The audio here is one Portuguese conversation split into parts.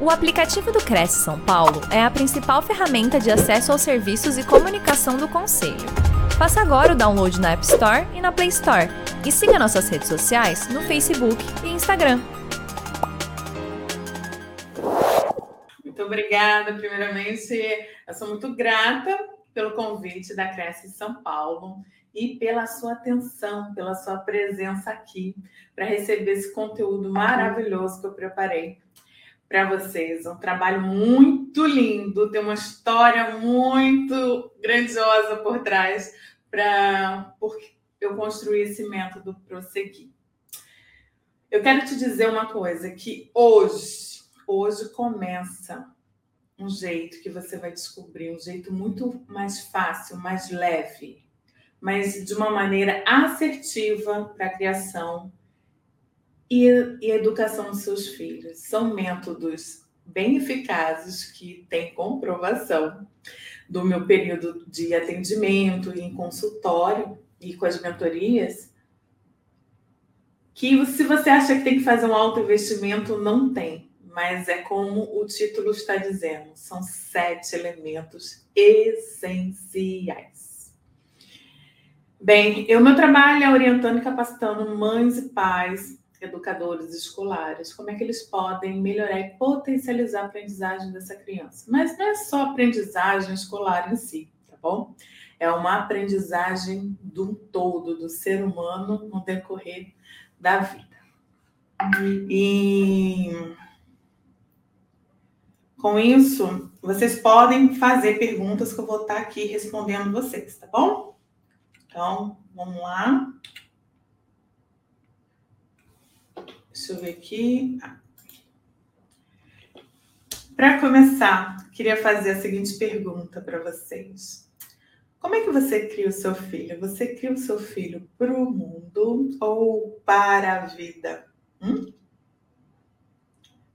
O aplicativo do Cresce São Paulo é a principal ferramenta de acesso aos serviços e comunicação do Conselho. Faça agora o download na App Store e na Play Store. E siga nossas redes sociais no Facebook e Instagram. Muito obrigada, primeiramente. Eu sou muito grata pelo convite da Cresce São Paulo e pela sua atenção, pela sua presença aqui para receber esse conteúdo maravilhoso que eu preparei para vocês. Um trabalho muito lindo, tem uma história muito grandiosa por trás para eu construir esse método prosseguir. Eu quero te dizer uma coisa que hoje, hoje começa um jeito que você vai descobrir, um jeito muito mais fácil, mais leve, mas de uma maneira assertiva para a criação e, e educação dos seus filhos. São métodos bem eficazes que têm comprovação do meu período de atendimento em consultório e com as mentorias, que se você acha que tem que fazer um alto investimento, não tem. Mas é como o título está dizendo, são sete elementos essenciais. Bem, o meu trabalho é orientando e capacitando mães e pais educadores escolares, como é que eles podem melhorar e potencializar a aprendizagem dessa criança. Mas não é só aprendizagem escolar em si, tá bom? É uma aprendizagem do todo, do ser humano no decorrer da vida. E com isso, vocês podem fazer perguntas que eu vou estar aqui respondendo vocês, tá bom? Então, vamos lá. Deixa eu ver aqui. Para começar, queria fazer a seguinte pergunta para vocês. Como é que você cria o seu filho? Você cria o seu filho para o mundo ou para a vida? Hum?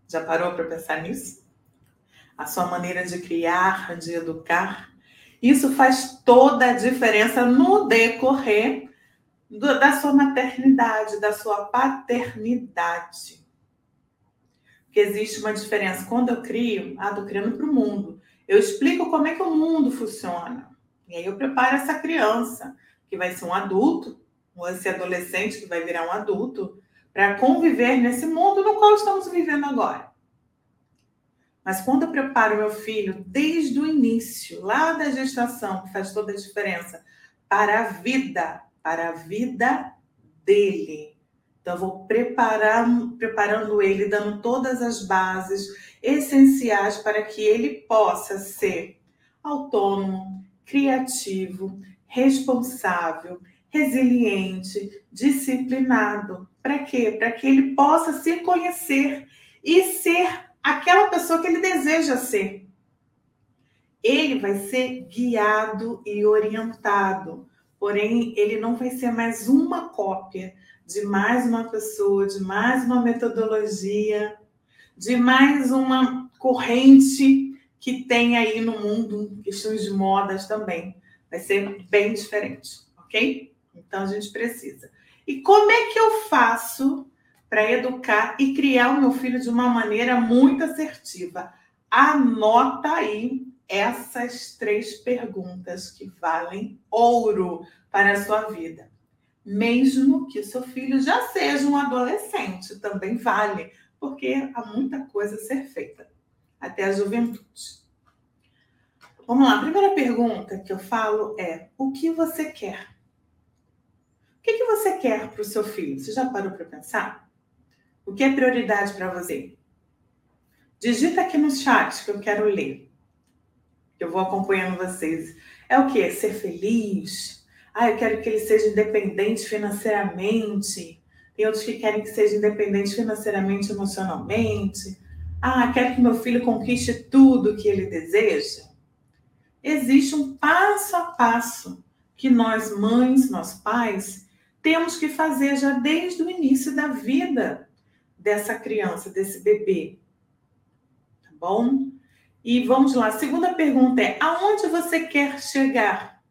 Já parou para pensar nisso? A sua maneira de criar, de educar, isso faz toda a diferença no decorrer do, da sua maternidade, da sua paternidade. Porque existe uma diferença. Quando eu crio, ah, estou criando para o mundo. Eu explico como é que o mundo funciona. E aí eu preparo essa criança, que vai ser um adulto, ou esse adolescente que vai virar um adulto, para conviver nesse mundo no qual estamos vivendo agora. Mas quando eu preparo meu filho desde o início, lá da gestação, que faz toda a diferença, para a vida, para a vida dele. Então, vou preparar, preparando ele, dando todas as bases essenciais para que ele possa ser autônomo, criativo, responsável, resiliente, disciplinado. Para quê? Para que ele possa se conhecer e ser aquela pessoa que ele deseja ser. Ele vai ser guiado e orientado porém ele não vai ser mais uma cópia de mais uma pessoa, de mais uma metodologia, de mais uma corrente que tem aí no mundo, questões de modas também. Vai ser bem diferente, ok? Então a gente precisa. E como é que eu faço para educar e criar o meu filho de uma maneira muito assertiva? Anota aí essas três perguntas que valem ouro para a sua vida. Mesmo que o seu filho já seja um adolescente, também vale, porque há muita coisa a ser feita até a juventude. Vamos lá, a primeira pergunta que eu falo é: o que você quer? O que, que você quer para o seu filho? Você já parou para pensar? O que é prioridade para você? Digita aqui no chat que eu quero ler eu vou acompanhando vocês. É o que? Ser feliz? Ah, eu quero que ele seja independente financeiramente. Tem outros que querem que seja independente financeiramente, emocionalmente. Ah, quero que meu filho conquiste tudo que ele deseja. Existe um passo a passo que nós, mães, nós pais, temos que fazer já desde o início da vida dessa criança, desse bebê. Tá bom? E vamos lá, a segunda pergunta é: aonde você quer chegar?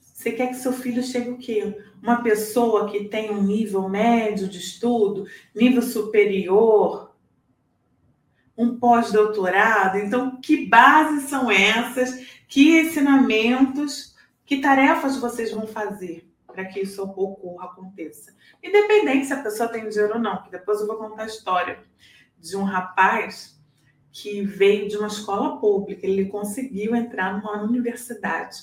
Você quer que seu filho chegue o quê? Uma pessoa que tem um nível médio de estudo, nível superior, um pós-doutorado. Então, que bases são essas? Que ensinamentos, que tarefas vocês vão fazer para que isso ocorra, aconteça? Independente se a pessoa tem dinheiro ou não, que depois eu vou contar a história de um rapaz que veio de uma escola pública, ele conseguiu entrar numa universidade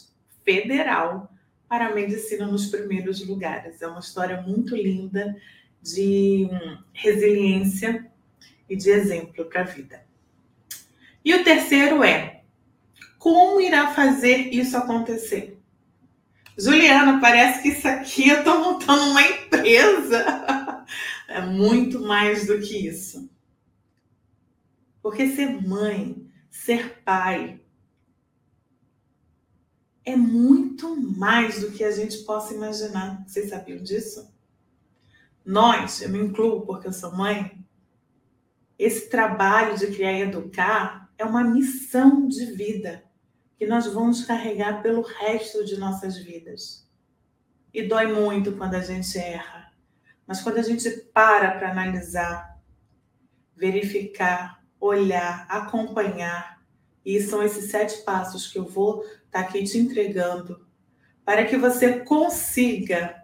federal para a medicina nos primeiros lugares. É uma história muito linda de resiliência e de exemplo para a vida. E o terceiro é como irá fazer isso acontecer? Juliana, parece que isso aqui eu estou montando uma empresa. É muito mais do que isso. Porque ser mãe, ser pai, é muito mais do que a gente possa imaginar. Vocês sabiam disso? Nós, eu me incluo porque eu sou mãe, esse trabalho de criar e educar é uma missão de vida que nós vamos carregar pelo resto de nossas vidas. E dói muito quando a gente erra, mas quando a gente para para analisar, verificar, olhar, acompanhar. E são esses sete passos que eu vou estar tá aqui te entregando para que você consiga,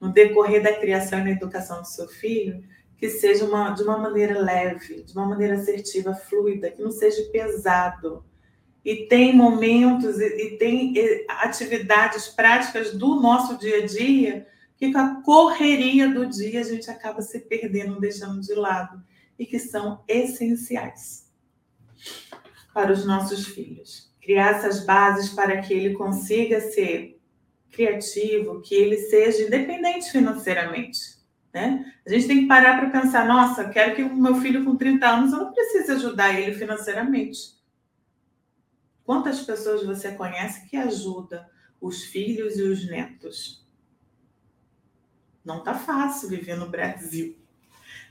no decorrer da criação e da educação do seu filho, que seja uma, de uma maneira leve, de uma maneira assertiva, fluida, que não seja pesado. E tem momentos e, e tem atividades práticas do nosso dia a dia que com a correria do dia a gente acaba se perdendo, deixando de lado e que são essenciais para os nossos filhos. Criar essas bases para que ele consiga ser criativo, que ele seja independente financeiramente. Né? A gente tem que parar para pensar: nossa, quero que o meu filho com 30 anos eu não precise ajudar ele financeiramente. Quantas pessoas você conhece que ajuda os filhos e os netos? Não tá fácil viver no Brasil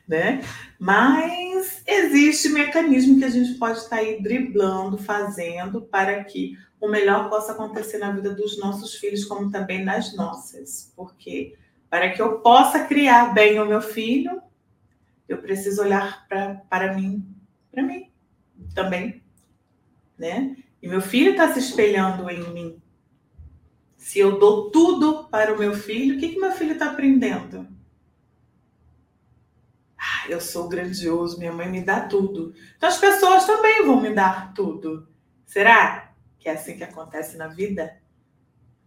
né? Mas existe mecanismo que a gente pode estar aí driblando, fazendo para que o melhor possa acontecer na vida dos nossos filhos, como também nas nossas. Porque para que eu possa criar bem o meu filho, eu preciso olhar pra, para mim, para mim também, né? E meu filho está se espelhando em mim. Se eu dou tudo para o meu filho, o que, que meu filho está aprendendo? Eu sou grandioso, minha mãe me dá tudo. Então as pessoas também vão me dar tudo. Será que é assim que acontece na vida?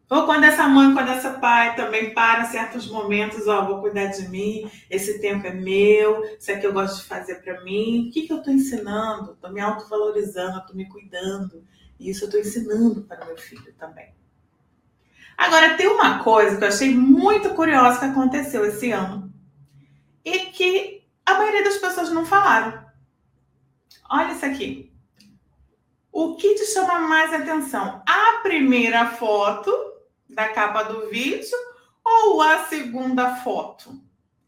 Ou quando essa mãe, quando essa pai também para certos momentos, ó, vou cuidar de mim, esse tempo é meu, isso é que eu gosto de fazer para mim. O que, que eu estou ensinando? Estou me autovalorizando, estou me cuidando. E isso eu estou ensinando para meu filho também. Agora, tem uma coisa que eu achei muito curiosa que aconteceu esse ano. E que a maioria das pessoas não falaram. Olha isso aqui. O que te chama mais atenção? A primeira foto da capa do vídeo ou a segunda foto,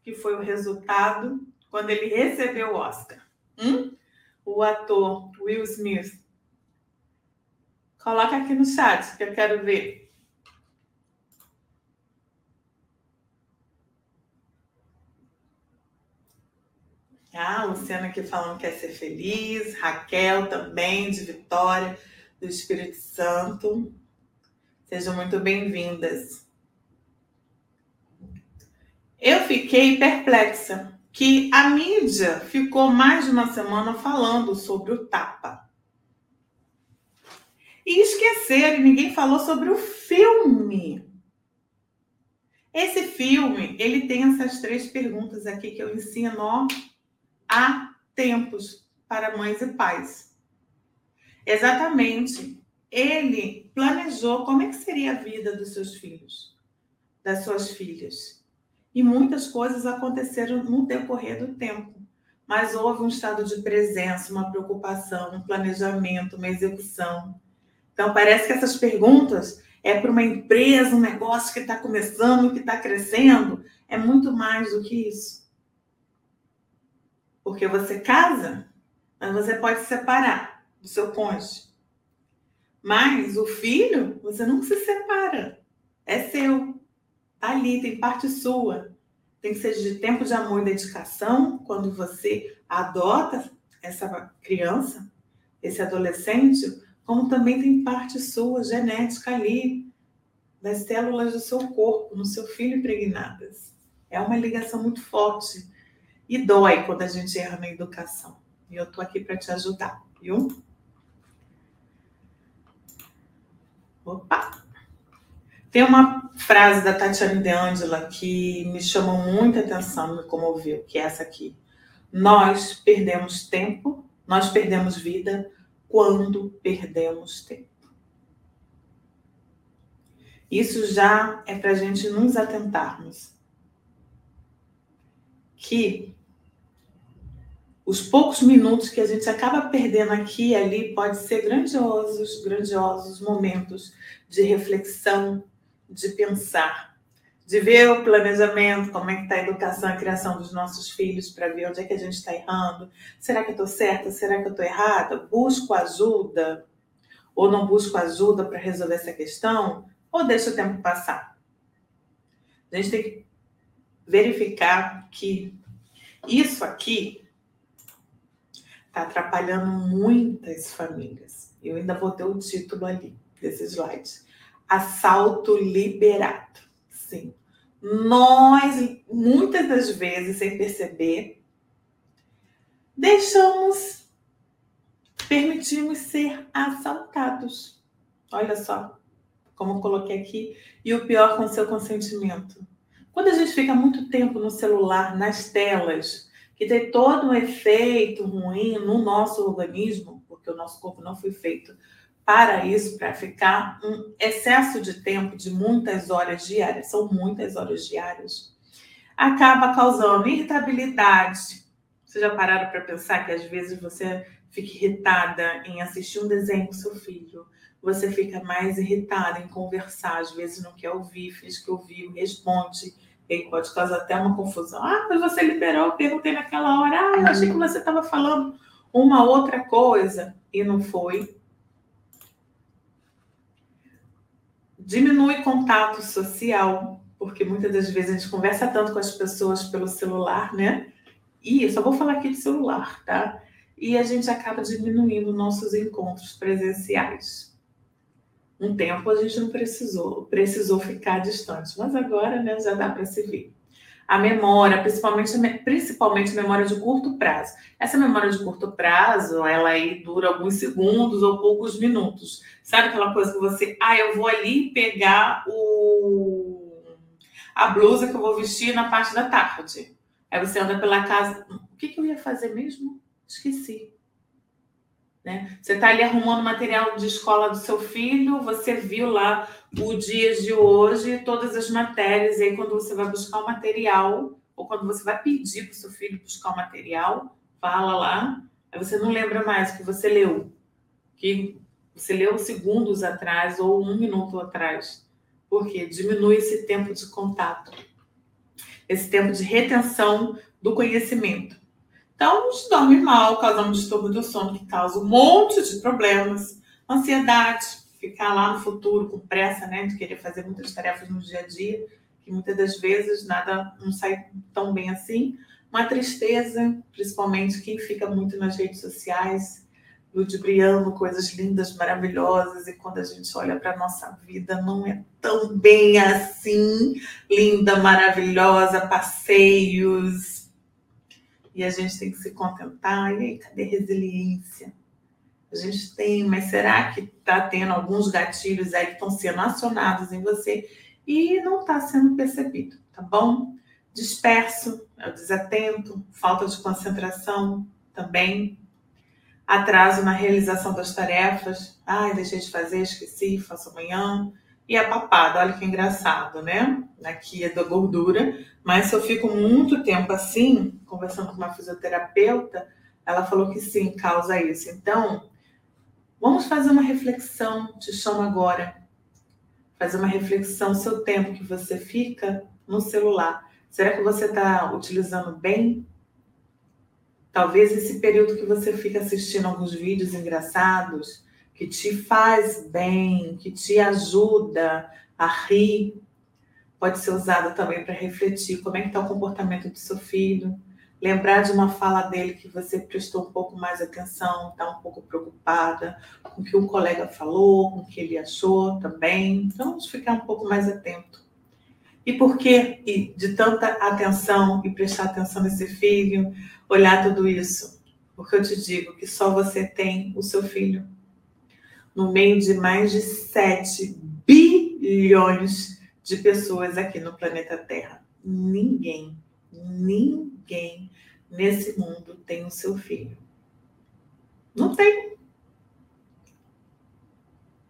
que foi o resultado quando ele recebeu o Oscar? Hum? O ator Will Smith. Coloca aqui no chat que eu quero ver. Ah, Luciana aqui falando que quer ser feliz, Raquel também, de Vitória, do Espírito Santo. Sejam muito bem-vindas. Eu fiquei perplexa que a mídia ficou mais de uma semana falando sobre o tapa. E esqueceram, ninguém falou sobre o filme. Esse filme, ele tem essas três perguntas aqui que eu ensino, ó, há tempos para mães e pais. Exatamente. Ele planejou como é que seria a vida dos seus filhos, das suas filhas. E muitas coisas aconteceram no decorrer do tempo. Mas houve um estado de presença, uma preocupação, um planejamento, uma execução. Então, parece que essas perguntas é para uma empresa, um negócio que está começando, que está crescendo. É muito mais do que isso. Porque você casa, mas você pode se separar do seu cônjuge. Mas o filho, você não se separa. é seu. Tá ali, tem parte sua. Tem que ser de tempo de amor e dedicação quando você adota essa criança, esse adolescente, como também tem parte sua genética ali, das células do seu corpo, no seu filho impregnadas. É uma ligação muito forte e dói quando a gente erra na educação. E eu tô aqui para te ajudar, viu? Opa! Tem uma frase da Tatiana De Angela que me chamou muita atenção, me comoveu, que é essa aqui. Nós perdemos tempo, nós perdemos vida quando perdemos tempo. Isso já é para a gente nos atentarmos. Que os poucos minutos que a gente acaba perdendo aqui e ali pode ser grandiosos, grandiosos momentos de reflexão, de pensar, de ver o planejamento, como é que está a educação, a criação dos nossos filhos, para ver onde é que a gente está errando. Será que eu estou certa? Será que eu estou errada? Busco ajuda ou não busco ajuda para resolver essa questão? ou deixa o tempo passar? A gente tem que verificar que isso aqui está atrapalhando muitas famílias. Eu ainda vou ter o título ali desse slide. Assalto liberado. Sim. Nós, muitas das vezes, sem perceber, deixamos, permitimos ser assaltados. Olha só como eu coloquei aqui, e o pior com seu consentimento. Quando a gente fica muito tempo no celular, nas telas, que tem todo um efeito ruim no nosso organismo, porque o nosso corpo não foi feito para isso, para ficar um excesso de tempo de muitas horas diárias, são muitas horas diárias, acaba causando irritabilidade. Vocês já pararam para pensar que às vezes você fica irritada em assistir um desenho com seu filho, você fica mais irritado em conversar, às vezes não quer ouvir, fez que ouviu, responde, e pode causar até uma confusão. Ah, mas você liberou, eu perguntei naquela hora, ah, eu achei que você estava falando uma outra coisa, e não foi. Diminui contato social, porque muitas das vezes a gente conversa tanto com as pessoas pelo celular, né? E eu só vou falar aqui de celular, tá? E a gente acaba diminuindo nossos encontros presenciais um tempo a gente não precisou, precisou ficar distante, mas agora né, já dá para se ver. A memória, principalmente, principalmente memória de curto prazo. Essa memória de curto prazo, ela aí dura alguns segundos ou poucos minutos. Sabe aquela coisa que você, ah, eu vou ali pegar o a blusa que eu vou vestir na parte da tarde. Aí você anda pela casa, o que, que eu ia fazer mesmo? Esqueci. Né? Você está ali arrumando material de escola do seu filho, você viu lá o dia de hoje, todas as matérias, e aí quando você vai buscar o material, ou quando você vai pedir para o seu filho buscar o material, fala lá, aí você não lembra mais o que você leu, que você leu segundos atrás ou um minuto atrás. Porque diminui esse tempo de contato, esse tempo de retenção do conhecimento. Então, gente dorme mal, causa um distúrbio do sono que causa um monte de problemas, ansiedade, ficar lá no futuro com pressa, né, de querer fazer muitas tarefas no dia a dia, que muitas das vezes nada não sai tão bem assim. Uma tristeza, principalmente quem fica muito nas redes sociais, ludibriando coisas lindas, maravilhosas, e quando a gente olha para a nossa vida, não é tão bem assim, linda, maravilhosa, passeios, e a gente tem que se contentar. E aí, cadê resiliência? A gente tem, mas será que está tendo alguns gatilhos aí que estão sendo acionados em você e não está sendo percebido, tá bom? Disperso, desatento, falta de concentração também, atraso na realização das tarefas. Ai, deixei de fazer, esqueci, faço amanhã e a papada. Olha que engraçado, né? Aqui é da gordura, mas se eu fico muito tempo assim, conversando com uma fisioterapeuta, ela falou que sim, causa isso. Então, vamos fazer uma reflexão. Te chamo agora. Fazer uma reflexão, seu tempo que você fica no celular. Será que você está utilizando bem? Talvez esse período que você fica assistindo alguns vídeos engraçados, que te faz bem, que te ajuda a rir. Pode ser usada também para refletir como é que está o comportamento do seu filho, lembrar de uma fala dele que você prestou um pouco mais atenção, está um pouco preocupada com o que um colega falou, com o que ele achou também. Então, vamos ficar um pouco mais atento. E por que de tanta atenção e prestar atenção nesse filho, olhar tudo isso? Porque eu te digo que só você tem o seu filho. No meio de mais de 7 bilhões de pessoas aqui no planeta Terra. Ninguém, ninguém nesse mundo tem o seu filho. Não tem.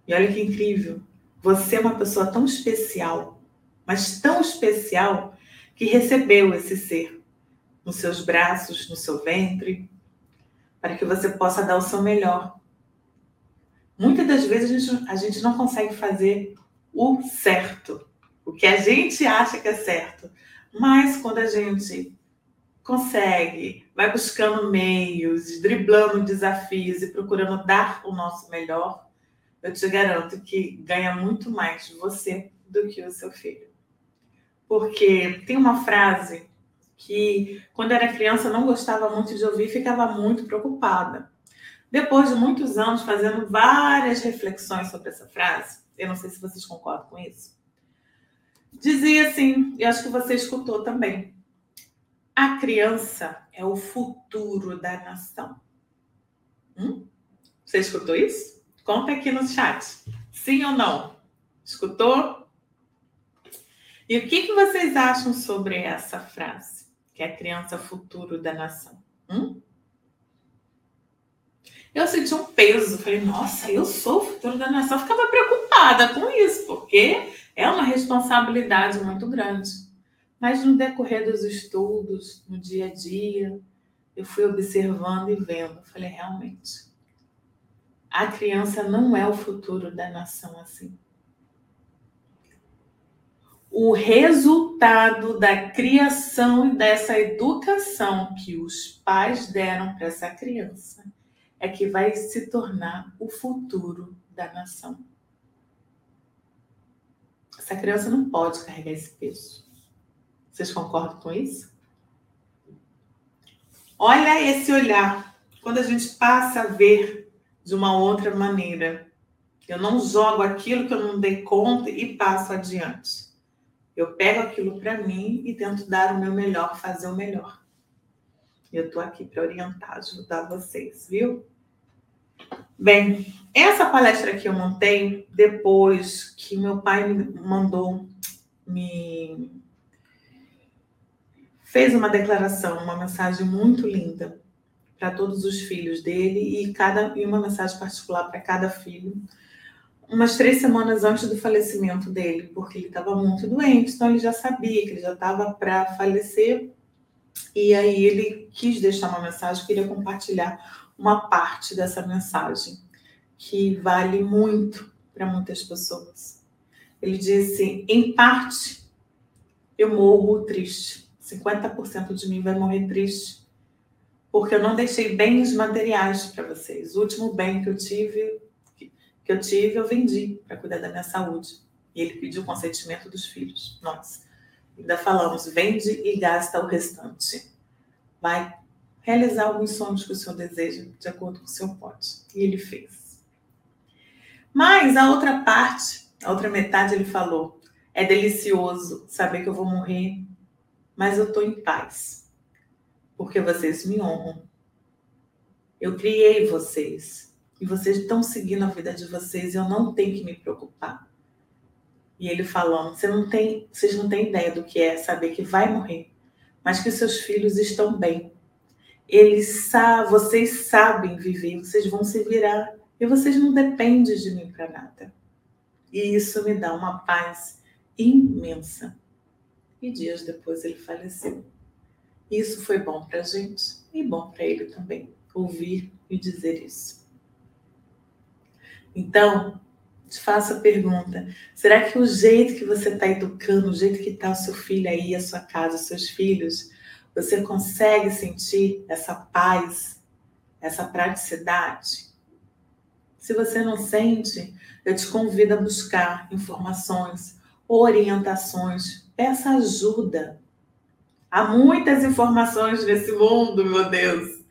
E olha que incrível. Você é uma pessoa tão especial, mas tão especial, que recebeu esse ser nos seus braços, no seu ventre, para que você possa dar o seu melhor. Muitas das vezes a gente, a gente não consegue fazer o certo, o que a gente acha que é certo, mas quando a gente consegue, vai buscando meios, driblando desafios e procurando dar o nosso melhor, eu te garanto que ganha muito mais você do que o seu filho. Porque tem uma frase que, quando era criança, não gostava muito de ouvir ficava muito preocupada. Depois de muitos anos fazendo várias reflexões sobre essa frase, eu não sei se vocês concordam com isso, dizia assim, e acho que você escutou também: a criança é o futuro da nação. Hum? Você escutou isso? Conta aqui no chat. Sim ou não? Escutou? E o que, que vocês acham sobre essa frase? Que é a criança é futuro da nação. Hum? Eu senti um peso. Falei, nossa, eu sou o futuro da nação. Ficava preocupada com isso, porque é uma responsabilidade muito grande. Mas no decorrer dos estudos, no dia a dia, eu fui observando e vendo. Falei, realmente, a criança não é o futuro da nação assim. O resultado da criação e dessa educação que os pais deram para essa criança é que vai se tornar o futuro da nação. Essa criança não pode carregar esse peso. Vocês concordam com isso? Olha esse olhar. Quando a gente passa a ver de uma outra maneira. Eu não jogo aquilo que eu não dei conta e passo adiante. Eu pego aquilo para mim e tento dar o meu melhor, fazer o melhor. Eu estou aqui para orientar, ajudar vocês, viu? Bem, essa palestra aqui eu montei depois que meu pai me mandou me fez uma declaração, uma mensagem muito linda para todos os filhos dele e cada e uma mensagem particular para cada filho. Umas três semanas antes do falecimento dele, porque ele estava muito doente, então ele já sabia que ele já estava para falecer. E aí ele quis deixar uma mensagem, queria compartilhar uma parte dessa mensagem que vale muito para muitas pessoas. Ele disse: em parte, eu morro triste 50% de mim vai morrer triste. Porque eu não deixei bens materiais para vocês. O último bem que eu tive, que eu tive, eu vendi para cuidar da minha saúde. E ele pediu o consentimento dos filhos. Nós ainda falamos, vende e gasta o restante. Vai realizar alguns sonhos que o senhor deseja, de acordo com o seu pote. E ele fez. Mas a outra parte, a outra metade, ele falou: é delicioso saber que eu vou morrer mas eu estou em paz, porque vocês me honram. Eu criei vocês e vocês estão seguindo a vida de vocês e eu não tenho que me preocupar. E ele falando, você não tem, vocês não têm ideia do que é saber que vai morrer, mas que seus filhos estão bem. Eles sabem, vocês sabem viver, vocês vão se virar e vocês não dependem de mim para nada. E isso me dá uma paz imensa e dias depois ele faleceu. Isso foi bom para a gente e bom para ele também, ouvir e dizer isso. Então, te faço a pergunta: será que o jeito que você está educando, o jeito que está o seu filho aí, a sua casa, os seus filhos, você consegue sentir essa paz, essa praticidade? Se você não sente, eu te convido a buscar informações, orientações, peça ajuda. Há muitas informações nesse mundo, meu Deus,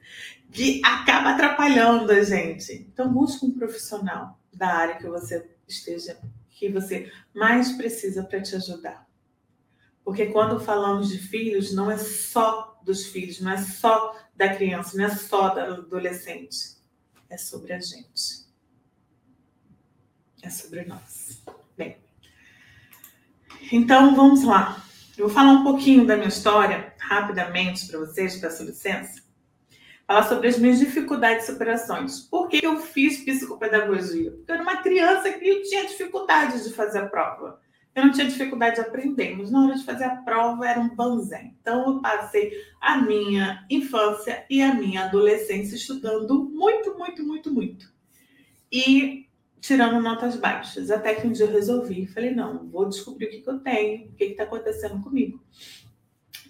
que acaba atrapalhando a gente. Então busque um profissional da área que você esteja, que você mais precisa para te ajudar. Porque quando falamos de filhos, não é só dos filhos, não é só da criança, não é só do adolescente. É sobre a gente. É sobre nós. Bem, então vamos lá. Eu vou falar um pouquinho da minha história, rapidamente, para vocês, peço licença. Falar sobre as minhas dificuldades e superações. Por que eu fiz psicopedagogia? Porque eu era uma criança que tinha dificuldade de fazer a prova. Eu não tinha dificuldade de aprender, mas na hora de fazer a prova era um banzé. Então eu passei a minha infância e a minha adolescência estudando muito, muito, muito, muito. E tirando notas baixas. Até que um dia eu resolvi, falei, não, vou descobrir o que, que eu tenho, o que está acontecendo comigo.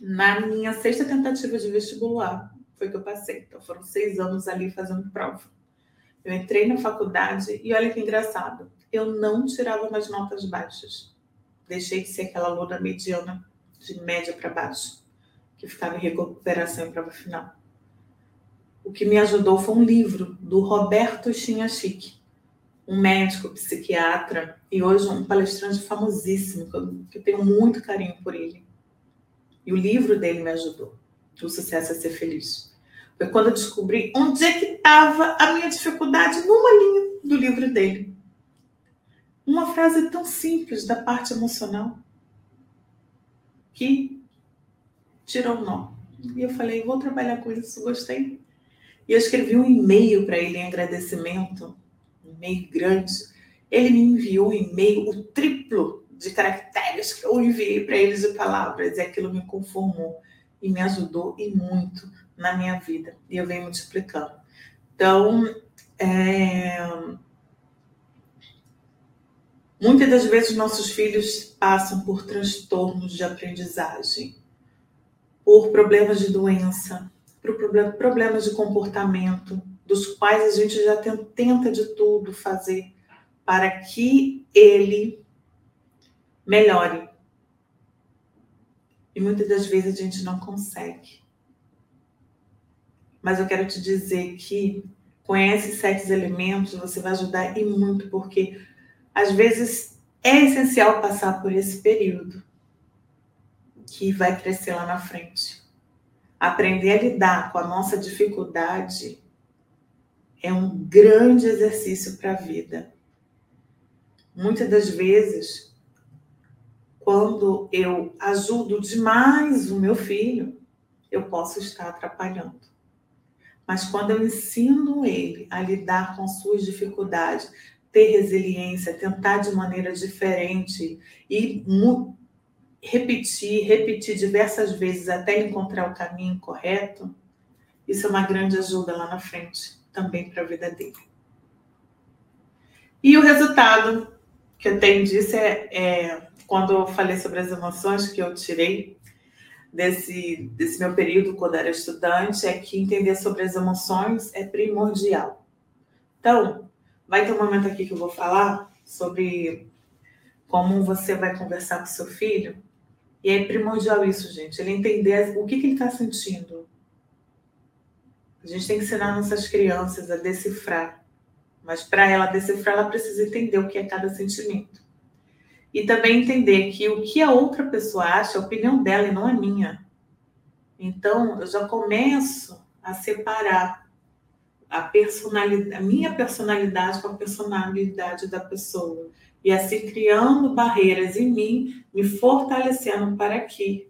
Na minha sexta tentativa de vestibular, foi que eu passei. Então foram seis anos ali fazendo prova. Eu entrei na faculdade e olha que engraçado, eu não tirava mais notas baixas deixei de ser aquela aluna mediana, de média para baixo, que ficava em recuperação em prova final. O que me ajudou foi um livro do Roberto Chinhachique, um médico psiquiatra e hoje um palestrante famosíssimo, que eu, que eu tenho muito carinho por ele. E o livro dele me ajudou. O sucesso é ser feliz. Foi quando eu descobri onde é que estava a minha dificuldade numa linha do livro dele. Uma frase tão simples da parte emocional que tirou o nó. E eu falei, vou trabalhar com isso, gostei. E eu escrevi um e-mail para ele em agradecimento, um e-mail grande. Ele me enviou um e-mail, o triplo de caracteres que eu enviei para ele de palavras, e aquilo me conformou e me ajudou e muito na minha vida. E eu venho multiplicando. Então, é, Muitas das vezes nossos filhos passam por transtornos de aprendizagem, por problemas de doença, por problemas de comportamento, dos quais a gente já tenta de tudo fazer para que ele melhore. E muitas das vezes a gente não consegue. Mas eu quero te dizer que com esses sete elementos você vai ajudar e muito, porque às vezes é essencial passar por esse período que vai crescer lá na frente. Aprender a lidar com a nossa dificuldade é um grande exercício para a vida. Muitas das vezes, quando eu ajudo demais o meu filho, eu posso estar atrapalhando. Mas quando eu ensino ele a lidar com suas dificuldades, ter resiliência, tentar de maneira diferente e repetir, repetir diversas vezes até encontrar o caminho correto, isso é uma grande ajuda lá na frente, também para a vida dele. E o resultado que eu tenho disso é, é, quando eu falei sobre as emoções que eu tirei desse, desse meu período quando era estudante, é que entender sobre as emoções é primordial. Então, Vai ter um momento aqui que eu vou falar sobre como você vai conversar com seu filho. E é primordial isso, gente. Ele entender o que, que ele está sentindo. A gente tem que ensinar nossas crianças a decifrar. Mas para ela decifrar, ela precisa entender o que é cada sentimento. E também entender que o que a outra pessoa acha a opinião dela e não é minha. Então, eu já começo a separar a personalidade, a minha personalidade com a personalidade da pessoa. E assim criando barreiras em mim, me fortalecendo para que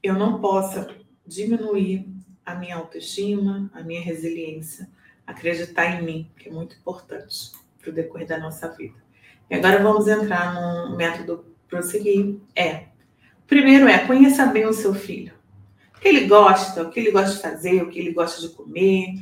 eu não possa diminuir a minha autoestima, a minha resiliência, acreditar em mim, que é muito importante para o decorrer da nossa vida. E agora vamos entrar no método prosseguir. É, primeiro é conheça bem o seu filho que ele gosta, o que ele gosta de fazer, o que ele gosta de comer,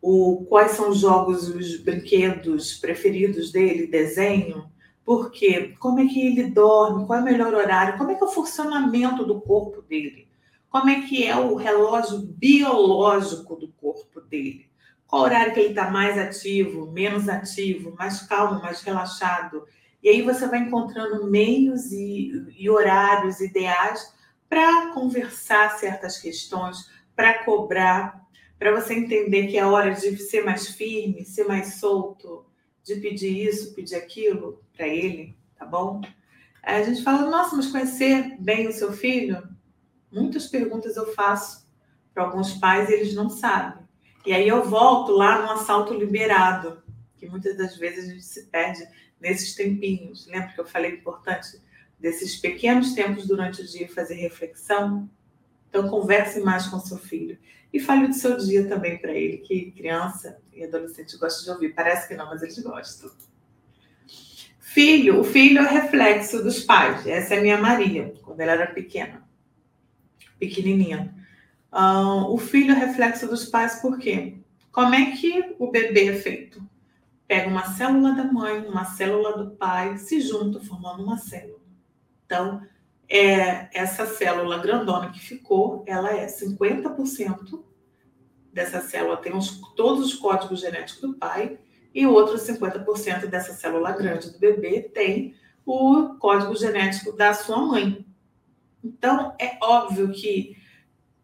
o, quais são os jogos, os brinquedos preferidos dele, desenho, porque como é que ele dorme, qual é o melhor horário, como é que é o funcionamento do corpo dele, como é que é o relógio biológico do corpo dele, qual horário que ele está mais ativo, menos ativo, mais calmo, mais relaxado. E aí você vai encontrando meios e, e horários ideais para conversar certas questões, para cobrar, para você entender que é hora de ser mais firme, ser mais solto, de pedir isso, pedir aquilo para ele, tá bom? A gente fala, nossa, mas conhecer bem o seu filho? Muitas perguntas eu faço para alguns pais e eles não sabem. E aí eu volto lá no assalto liberado, que muitas das vezes a gente se perde nesses tempinhos. Lembra que eu falei importante desses pequenos tempos durante o dia fazer reflexão? Então converse mais com seu filho e fale do seu dia também para ele, que criança e adolescente gostam de ouvir. Parece que não, mas eles gostam. Filho, o filho é o reflexo dos pais. Essa é a minha Maria, quando ela era pequena, pequenininha. Uh, o filho é reflexo dos pais por quê? Como é que o bebê é feito? Pega uma célula da mãe, uma célula do pai, se juntam formando uma célula. Então, é, essa célula grandona que ficou, ela é 50% dessa célula tem os, todos os códigos genéticos do pai e o outro 50% dessa célula grande do bebê tem o código genético da sua mãe. Então, é óbvio que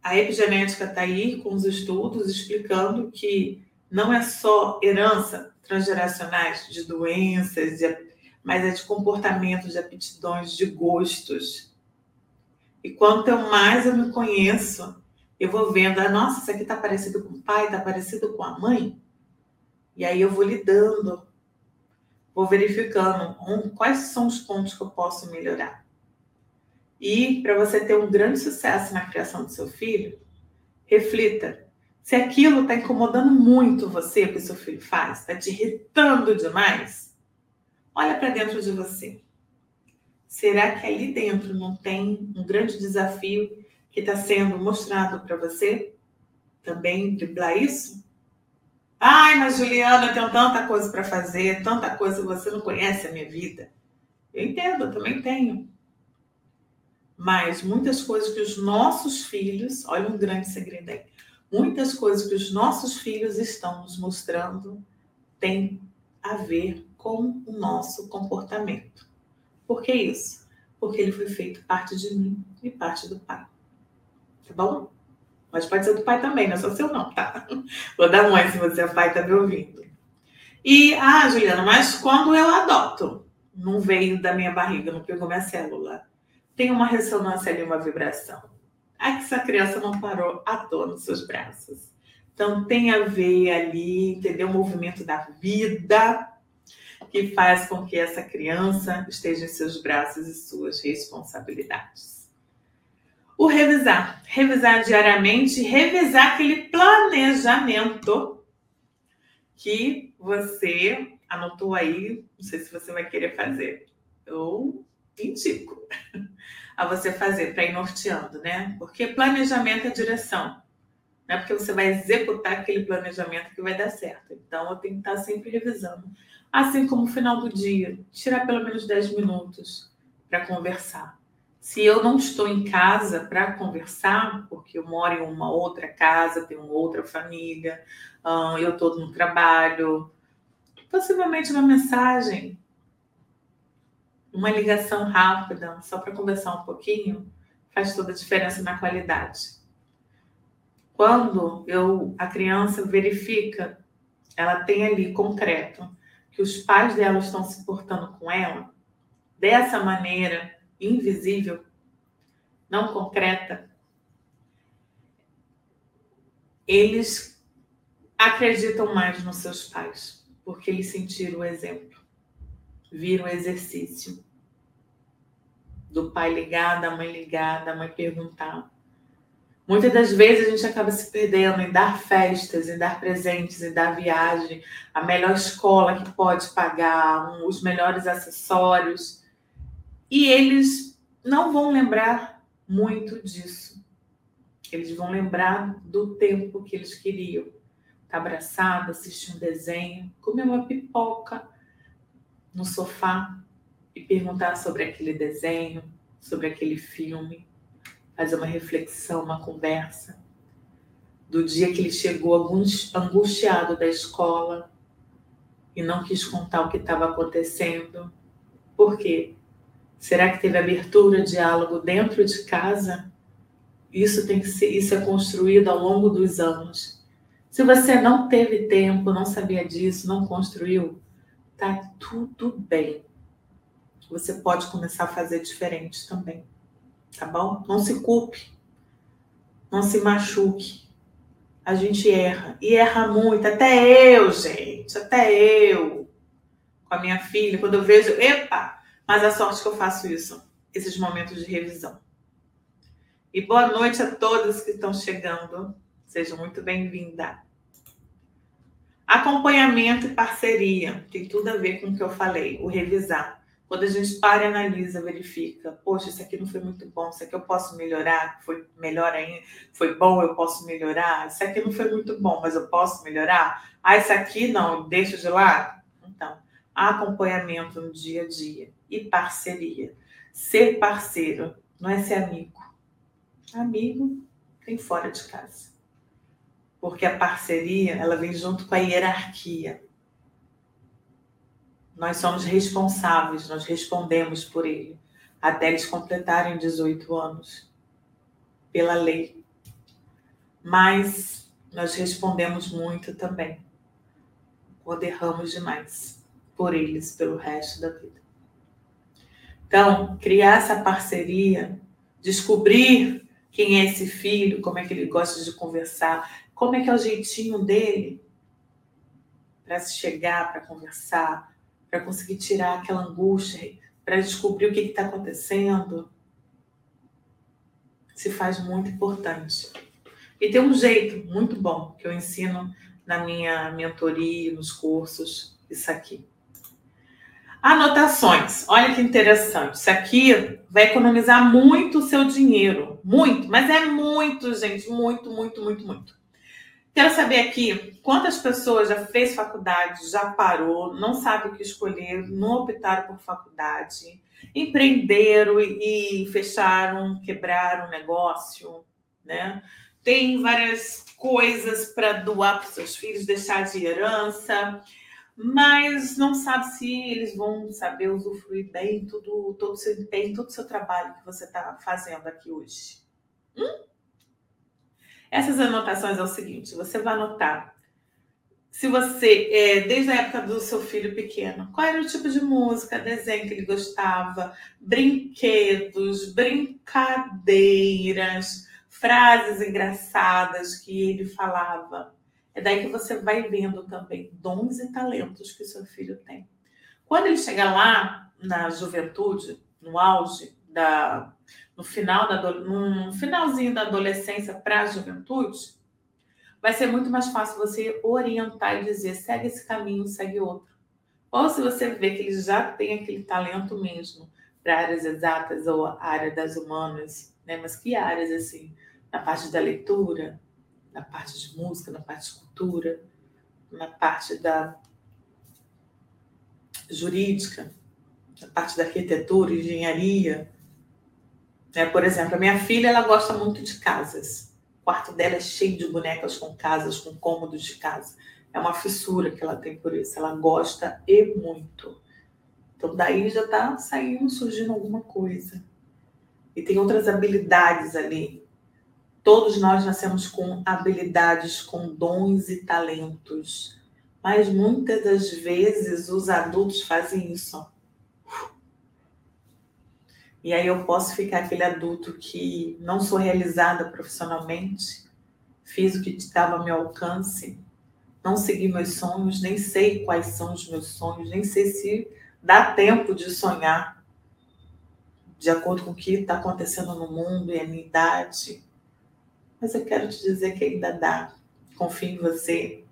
a epigenética está aí com os estudos explicando que não é só herança transgeracionais de doenças, de, mas é de comportamentos, de aptidões, de gostos. E quanto mais eu me conheço, eu vou vendo, ah, nossa, isso aqui está parecido com o pai, está parecido com a mãe. E aí eu vou lidando, vou verificando um, quais são os pontos que eu posso melhorar. E para você ter um grande sucesso na criação do seu filho, reflita. Se aquilo está incomodando muito você, o que seu filho faz, está te irritando demais, olha para dentro de você. Será que ali dentro não tem um grande desafio que está sendo mostrado para você? Também driblar isso? Ai, mas Juliana, eu tenho tanta coisa para fazer, tanta coisa, você não conhece a minha vida. Eu entendo, eu também tenho. Mas muitas coisas que os nossos filhos, olha um grande segredo aí, muitas coisas que os nossos filhos estão nos mostrando têm a ver com o nosso comportamento. Por que isso? Porque ele foi feito parte de mim e parte do pai. Tá bom? Mas pode ser do pai também, não é só seu não, tá? Vou dar mãe se você é pai tá me ouvindo. E, ah, Juliana, mas quando eu adoto? Não veio da minha barriga, não pegou minha célula tem uma ressonância ali, uma vibração. É que essa criança não parou à toa nos seus braços. Então tem a ver ali, entendeu? O movimento da vida que faz com que essa criança esteja em seus braços e suas responsabilidades. O revisar. Revisar diariamente, revisar aquele planejamento que você anotou aí. Não sei se você vai querer fazer. Eu indico a você fazer para ir norteando, né? Porque planejamento é direção. Não é porque você vai executar aquele planejamento que vai dar certo. Então, eu tenho que estar sempre revisando. Assim como o final do dia, tirar pelo menos 10 minutos para conversar. Se eu não estou em casa para conversar, porque eu moro em uma outra casa, tenho outra família, eu estou no trabalho, possivelmente uma mensagem uma ligação rápida, só para conversar um pouquinho, faz toda a diferença na qualidade. Quando eu, a criança verifica, ela tem ali concreto que os pais dela estão se portando com ela dessa maneira invisível, não concreta, eles acreditam mais nos seus pais, porque eles sentiram o exemplo vira um exercício do pai ligar, da mãe ligar, da mãe perguntar. Muitas das vezes a gente acaba se perdendo em dar festas, em dar presentes, em dar viagem, a melhor escola que pode pagar, um, os melhores acessórios. E eles não vão lembrar muito disso. Eles vão lembrar do tempo que eles queriam. Tá abraçado, assistir um desenho, comer uma pipoca, no sofá e perguntar sobre aquele desenho, sobre aquele filme, fazer uma reflexão, uma conversa. do dia que ele chegou angustiado da escola e não quis contar o que estava acontecendo. Por quê? Será que teve abertura, diálogo dentro de casa? Isso tem que ser, isso é construído ao longo dos anos. Se você não teve tempo, não sabia disso, não construiu, tá tudo bem. Você pode começar a fazer diferente também. Tá bom? Não se culpe. Não se machuque. A gente erra. E erra muito. Até eu, gente. Até eu. Com a minha filha, quando eu vejo. Epa! Mas a sorte que eu faço isso. Esses momentos de revisão. E boa noite a todos que estão chegando. Sejam muito bem-vinda. Acompanhamento e parceria. Tem tudo a ver com o que eu falei. O revisar. Quando a gente para e analisa, verifica, poxa, isso aqui não foi muito bom, isso aqui eu posso melhorar, foi melhor ainda, foi bom, eu posso melhorar, isso aqui não foi muito bom, mas eu posso melhorar. Ah, isso aqui não, deixa de lado. Então, acompanhamento no dia a dia e parceria. Ser parceiro não é ser amigo. Amigo tem fora de casa. Porque a parceria, ela vem junto com a hierarquia. Nós somos responsáveis, nós respondemos por ele, até eles completarem 18 anos, pela lei. Mas nós respondemos muito também, quando erramos demais por eles pelo resto da vida. Então, criar essa parceria, descobrir quem é esse filho, como é que ele gosta de conversar, como é que é o jeitinho dele para se chegar, para conversar, para conseguir tirar aquela angústia, para descobrir o que está acontecendo, se faz muito importante. E tem um jeito muito bom que eu ensino na minha mentoria, nos cursos, isso aqui. Anotações. Olha que interessante. Isso aqui vai economizar muito o seu dinheiro. Muito, mas é muito, gente. Muito, muito, muito, muito. Quero saber aqui quantas pessoas já fez faculdade, já parou, não sabe o que escolher, não optaram por faculdade, empreenderam e, fecharam, quebraram o negócio, né? Tem várias coisas para doar para seus filhos, deixar de herança, mas não sabe se eles vão saber usufruir bem tudo, todo seu empenho, todo o seu trabalho que você está fazendo aqui hoje. Hum? Essas anotações é o seguinte: você vai anotar se você, é, desde a época do seu filho pequeno, qual era o tipo de música, desenho que ele gostava, brinquedos, brincadeiras, frases engraçadas que ele falava. É daí que você vai vendo também dons e talentos que seu filho tem. Quando ele chegar lá na juventude, no auge da, no final da no finalzinho da adolescência para a juventude, vai ser muito mais fácil você orientar e dizer segue esse caminho, segue outro. Ou se você vê que ele já tem aquele talento mesmo para áreas exatas ou área das humanas, né? Mas que áreas assim, na parte da leitura, na parte de música, na parte de cultura, na parte da jurídica, na parte da arquitetura, engenharia, né? Por exemplo, a minha filha ela gosta muito de casas. O quarto dela é cheio de bonecas com casas, com cômodos de casa. É uma fissura que ela tem por isso. Ela gosta e muito. Então, daí já está saindo, surgindo alguma coisa. E tem outras habilidades ali. Todos nós nascemos com habilidades, com dons e talentos. Mas muitas das vezes os adultos fazem isso e aí eu posso ficar aquele adulto que não sou realizada profissionalmente, fiz o que estava ao meu alcance, não segui meus sonhos, nem sei quais são os meus sonhos, nem sei se dá tempo de sonhar de acordo com o que está acontecendo no mundo e a minha idade. Mas eu quero te dizer que ainda dá. Confie em você.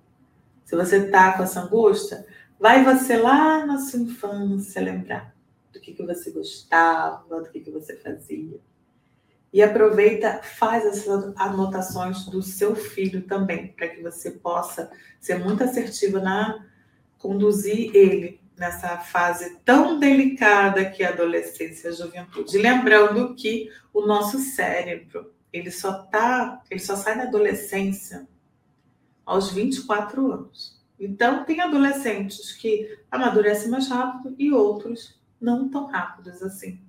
Se você está com essa angústia, vai você lá na sua infância lembrar do que, que você gostava, do que, que você fazia. E aproveita, faz essas anotações do seu filho também, para que você possa ser muito assertiva na conduzir ele nessa fase tão delicada que é a adolescência e a juventude. Lembrando que o nosso cérebro, ele só tá, ele só sai da adolescência aos 24 anos. Então, tem adolescentes que amadurecem mais rápido e outros não tão rápidos assim.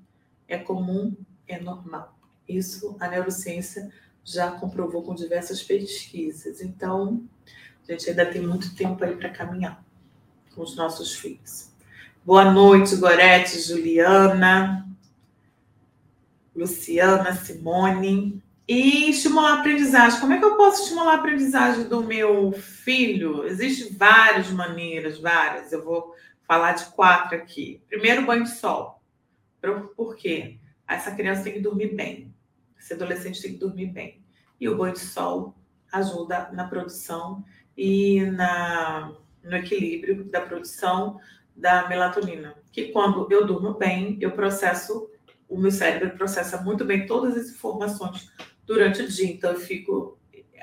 É comum, é normal. Isso a neurociência já comprovou com diversas pesquisas. Então, a gente ainda tem muito tempo aí para caminhar com os nossos filhos. Boa noite, Gorete, Juliana, Luciana, Simone. E estimular a aprendizagem. Como é que eu posso estimular a aprendizagem do meu filho? Existem várias maneiras, várias. Eu vou falar de quatro aqui. Primeiro, banho de sol. Por quê? Essa criança tem que dormir bem. Esse adolescente tem que dormir bem. E o banho de sol ajuda na produção e na, no equilíbrio da produção da melatonina. Que quando eu durmo bem, eu processo, o meu cérebro processa muito bem todas as informações durante o dia. Então, eu fico,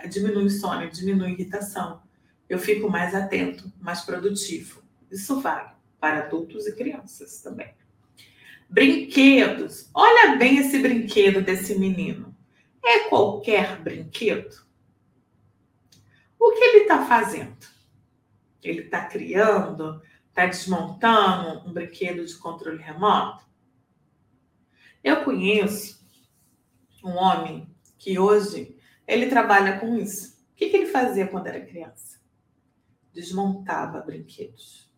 diminui sono, diminui irritação. Eu fico mais atento, mais produtivo. Isso vale para adultos e crianças também. Brinquedos. Olha bem esse brinquedo desse menino. É qualquer brinquedo? O que ele está fazendo? Ele está criando, está desmontando um brinquedo de controle remoto? Eu conheço um homem que hoje ele trabalha com isso. O que, que ele fazia quando era criança? Desmontava brinquedos.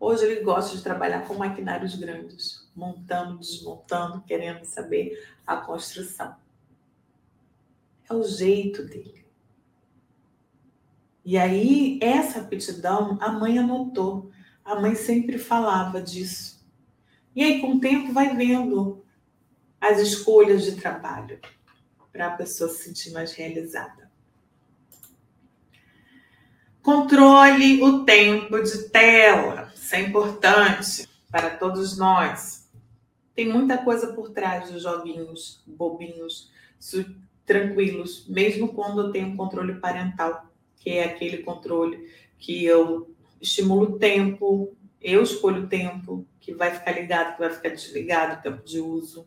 Hoje ele gosta de trabalhar com maquinários grandes, montando, desmontando, querendo saber a construção. É o jeito dele. E aí, essa aptidão, a mãe anotou. A mãe sempre falava disso. E aí, com o tempo, vai vendo as escolhas de trabalho para a pessoa se sentir mais realizada. Controle o tempo de tela. Isso é importante para todos nós. Tem muita coisa por trás dos joguinhos bobinhos, tranquilos, mesmo quando eu tenho controle parental, que é aquele controle que eu estimulo o tempo, eu escolho o tempo que vai ficar ligado, que vai ficar desligado, o tempo de uso.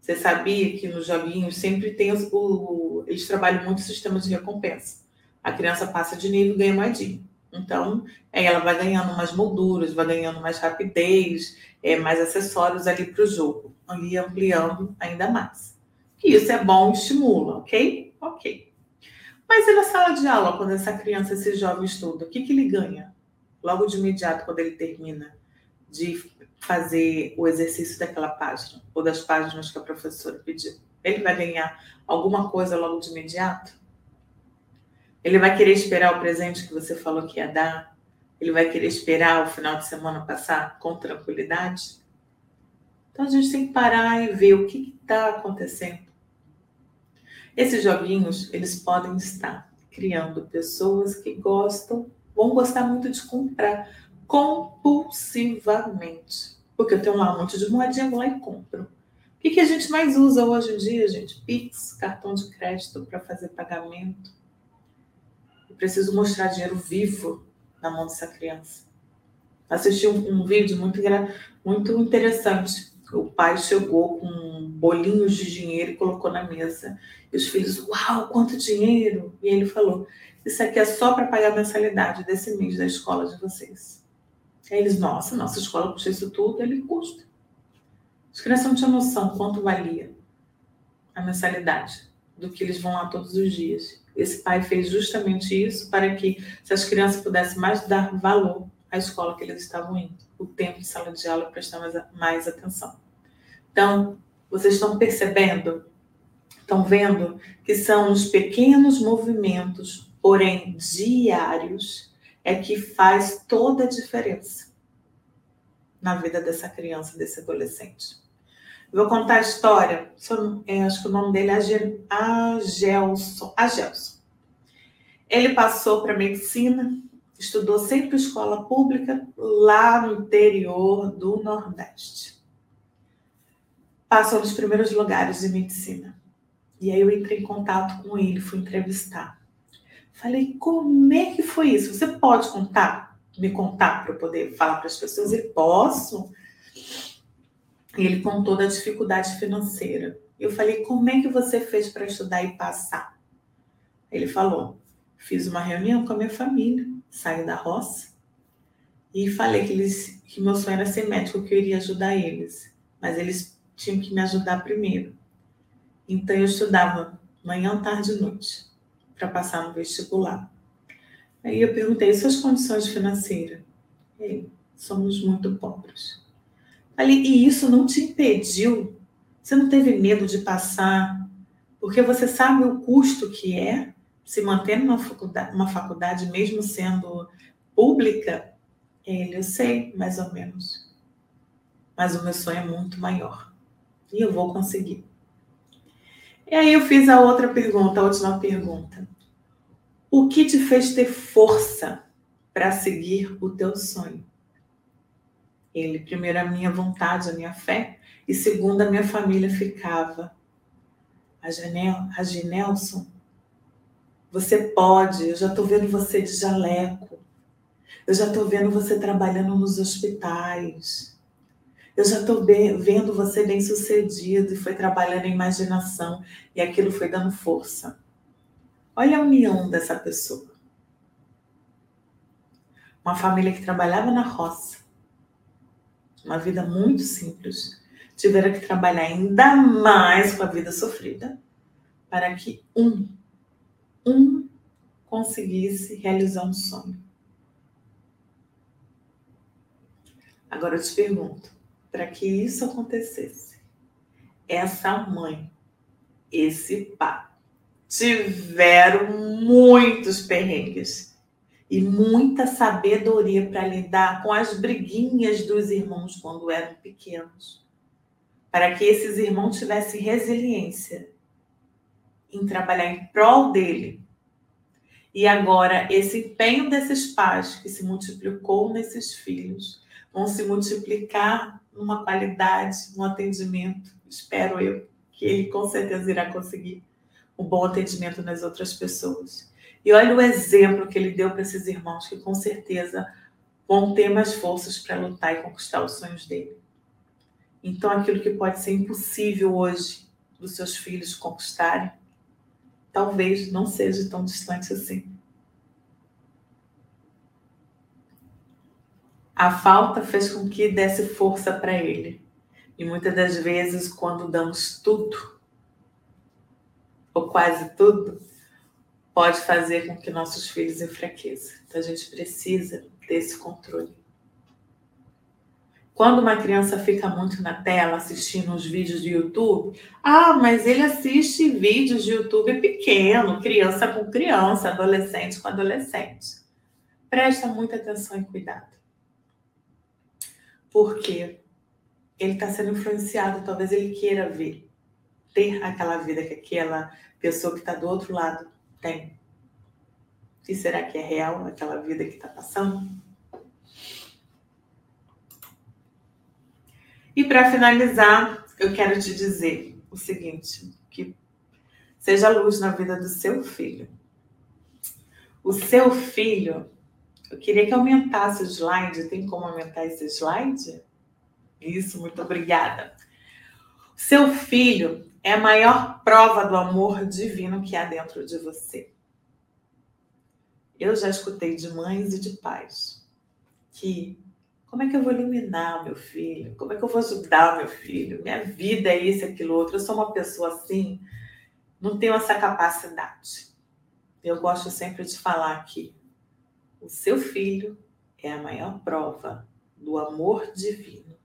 Você sabia que nos joguinhos sempre tem o, eles trabalham muito o sistema de recompensa. A criança passa de nível e ganha moedinha. Então, ela vai ganhando mais molduras, vai ganhando mais rapidez, é, mais acessórios ali para o jogo, ali ampliando ainda mais. E isso é bom, estimula, ok? Ok. Mas e na sala de aula, quando essa criança, esse jovem estuda, o que, que ele ganha? Logo de imediato, quando ele termina de fazer o exercício daquela página, ou das páginas que a professora pediu? Ele vai ganhar alguma coisa logo de imediato? Ele vai querer esperar o presente que você falou que ia dar? Ele vai querer esperar o final de semana passar com tranquilidade? Então a gente tem que parar e ver o que está acontecendo. Esses joguinhos, eles podem estar criando pessoas que gostam, vão gostar muito de comprar compulsivamente. Porque eu tenho lá um monte de moedinha, vou lá e compro. O que, que a gente mais usa hoje em dia, gente? Pix, cartão de crédito para fazer pagamento. Preciso mostrar dinheiro vivo na mão dessa criança. Assisti um, um vídeo muito, muito interessante. O pai chegou com bolinhos de dinheiro e colocou na mesa. E os filhos, uau, quanto dinheiro! E ele falou: Isso aqui é só para pagar a mensalidade desse mês da escola de vocês. Aí eles, nossa, nossa escola custa isso tudo, ele custa. As crianças não tinham noção quanto valia a mensalidade do que eles vão lá todos os dias. Esse pai fez justamente isso para que as crianças pudessem mais dar valor à escola que eles estavam indo, o tempo de sala de aula prestar mais, mais atenção. Então, vocês estão percebendo, estão vendo que são os pequenos movimentos, porém diários, é que faz toda a diferença na vida dessa criança, desse adolescente. Vou contar a história, é, acho que o nome dele é Agelson. Agelson. Ele passou para medicina, estudou sempre escola pública lá no interior do Nordeste. Passou nos primeiros lugares de medicina. E aí eu entrei em contato com ele, fui entrevistar. Falei, como é que foi isso? Você pode contar, me contar para eu poder falar para as pessoas? Ele, posso. E ele contou da dificuldade financeira. Eu falei, como é que você fez para estudar e passar? Ele falou: fiz uma reunião com a minha família, saí da roça e falei que, eles, que meu sonho era ser médico, que eu iria ajudar eles. Mas eles tinham que me ajudar primeiro. Então eu estudava manhã, tarde e noite para passar no vestibular. Aí eu perguntei suas condições financeiras. Ei, somos muito pobres. Falei, e isso não te impediu? Você não teve medo de passar? Porque você sabe o custo que é se manter numa faculdade, uma faculdade mesmo sendo pública ele, eu sei, mais ou menos. Mas o meu sonho é muito maior. E eu vou conseguir. E aí eu fiz a outra pergunta, a última pergunta. O que te fez ter força para seguir o teu sonho? Ele, primeiro, a minha vontade, a minha fé, e segundo, a minha família ficava. A, Janel, a Ginelson, você pode, eu já estou vendo você de jaleco. Eu já estou vendo você trabalhando nos hospitais. Eu já estou vendo você bem sucedido e foi trabalhando em imaginação e aquilo foi dando força. Olha a união dessa pessoa. Uma família que trabalhava na roça, uma vida muito simples, tiveram que trabalhar ainda mais com a vida sofrida para que um, um conseguisse realizar um sonho. Agora eu te pergunto: para que isso acontecesse, essa mãe, esse pai, tiveram muitos perrengues e muita sabedoria para lidar com as briguinhas dos irmãos quando eram pequenos, para que esses irmãos tivessem resiliência em trabalhar em prol dele. E agora, esse empenho desses pais que se multiplicou nesses filhos vão se multiplicar numa qualidade, no atendimento. Espero eu que ele com certeza irá conseguir um bom atendimento nas outras pessoas. E olha o exemplo que ele deu para esses irmãos que com certeza vão ter mais forças para lutar e conquistar os sonhos dele. Então, aquilo que pode ser impossível hoje dos seus filhos conquistarem, talvez não seja tão distante assim. A falta fez com que desse força para ele. E muitas das vezes, quando damos tudo, ou quase tudo, pode fazer com que nossos filhos enfraqueçam. Então a gente precisa desse controle. Quando uma criança fica muito na tela assistindo os vídeos de YouTube, ah, mas ele assiste vídeos de YouTube pequeno, criança com criança, adolescente com adolescente. Presta muita atenção e cuidado porque ele está sendo influenciado, talvez ele queira ver, ter aquela vida que aquela pessoa que está do outro lado tem. E será que é real aquela vida que está passando? E para finalizar, eu quero te dizer o seguinte: que seja luz na vida do seu filho. O seu filho eu queria que aumentasse o slide. Tem como aumentar esse slide? Isso, muito obrigada. Seu filho é a maior prova do amor divino que há dentro de você. Eu já escutei de mães e de pais que como é que eu vou iluminar o meu filho? Como é que eu vou ajudar o meu filho? Minha vida é isso, aquilo, outro. Eu sou uma pessoa assim, não tenho essa capacidade. Eu gosto sempre de falar que o seu filho é a maior prova do amor divino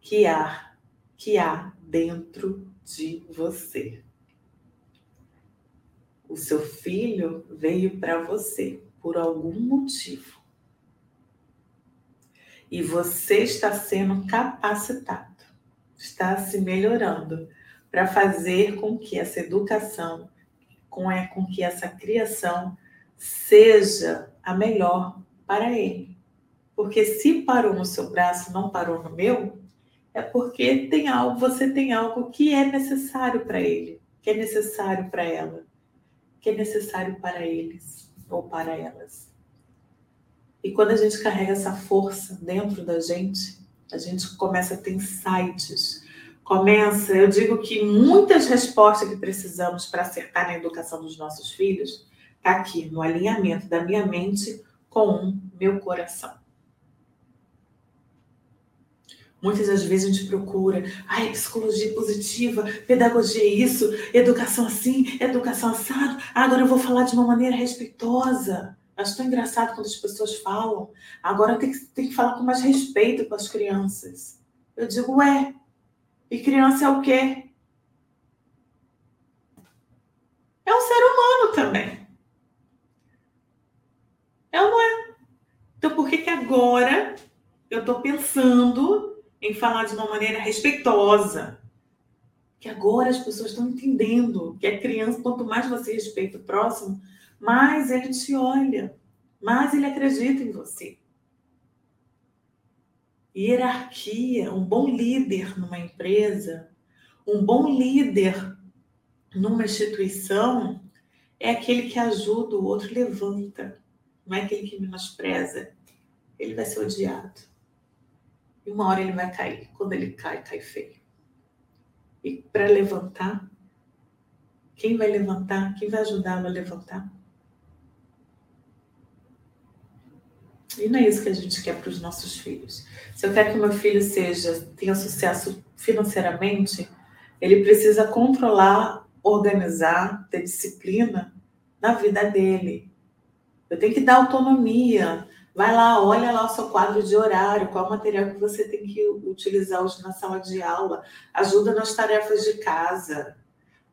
que há, que há dentro de você. O seu filho veio para você por algum motivo. E você está sendo capacitado, está se melhorando para fazer com que essa educação, com, é, com que essa criação seja a melhor para ele. Porque se parou no seu braço, não parou no meu, é porque tem algo, você tem algo que é necessário para ele, que é necessário para ela, que é necessário para eles ou para elas. E quando a gente carrega essa força dentro da gente, a gente começa a ter insights, começa, eu digo que muitas respostas que precisamos para acertar na educação dos nossos filhos está aqui no alinhamento da minha mente com o meu coração. Muitas das vezes a gente procura, ai, psicologia positiva, pedagogia isso, educação assim, educação assado. Ah, agora eu vou falar de uma maneira respeitosa. Acho tão engraçado quando as pessoas falam. Agora tem que, tem que falar com mais respeito com as crianças. Eu digo, ué, e criança é o quê? É um ser humano também. É ou não é? Então por que que agora eu estou pensando em falar de uma maneira respeitosa? Que agora as pessoas estão entendendo que a criança, quanto mais você respeita o próximo, mais ele te olha, mais ele acredita em você hierarquia, um bom líder numa empresa, um bom líder numa instituição é aquele que ajuda, o outro levanta, não é aquele que menospreza. Ele vai ser odiado. E uma hora ele vai cair. Quando ele cai, cai feio. E para levantar, quem vai levantar? Quem vai ajudá-lo a levantar? E não é isso que a gente quer para os nossos filhos. Se eu quero que meu filho seja tenha sucesso financeiramente, ele precisa controlar, organizar, ter disciplina na vida dele. Eu tenho que dar autonomia. Vai lá, olha lá o seu quadro de horário, qual material que você tem que utilizar hoje na sala de aula. Ajuda nas tarefas de casa.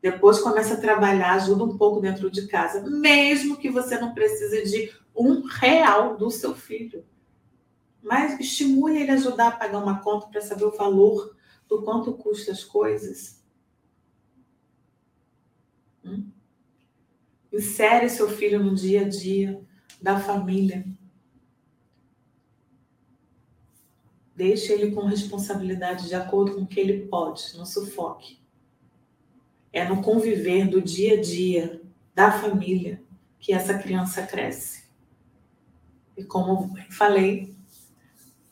Depois começa a trabalhar, ajuda um pouco dentro de casa, mesmo que você não precise de um real do seu filho. Mas estimule ele a ajudar a pagar uma conta para saber o valor do quanto custa as coisas. Hum? Insere seu filho no dia a dia da família. Deixe ele com responsabilidade de acordo com o que ele pode, não sufoque. É no conviver do dia a dia da família que essa criança cresce. E como falei,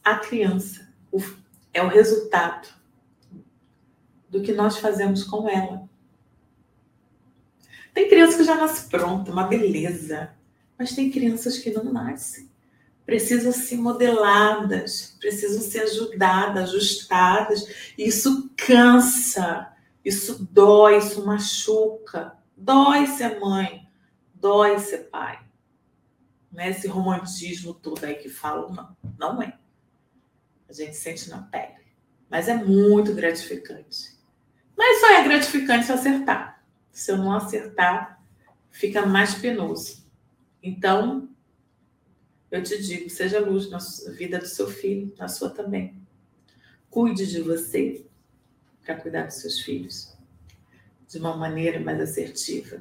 a criança é o resultado do que nós fazemos com ela. Tem criança que já nasce pronta, uma beleza, mas tem crianças que não nascem. Precisam ser modeladas, precisam ser ajudadas, ajustadas. Isso cansa, isso dói, isso machuca. Dói ser mãe, dói ser pai. Não é esse romantismo todo aí que falam, não. Não é. A gente sente na pele. Mas é muito gratificante. Mas só é gratificante acertar. Se eu não acertar, fica mais penoso. Então, eu te digo, seja luz na vida do seu filho, na sua também. Cuide de você para cuidar dos seus filhos de uma maneira mais assertiva.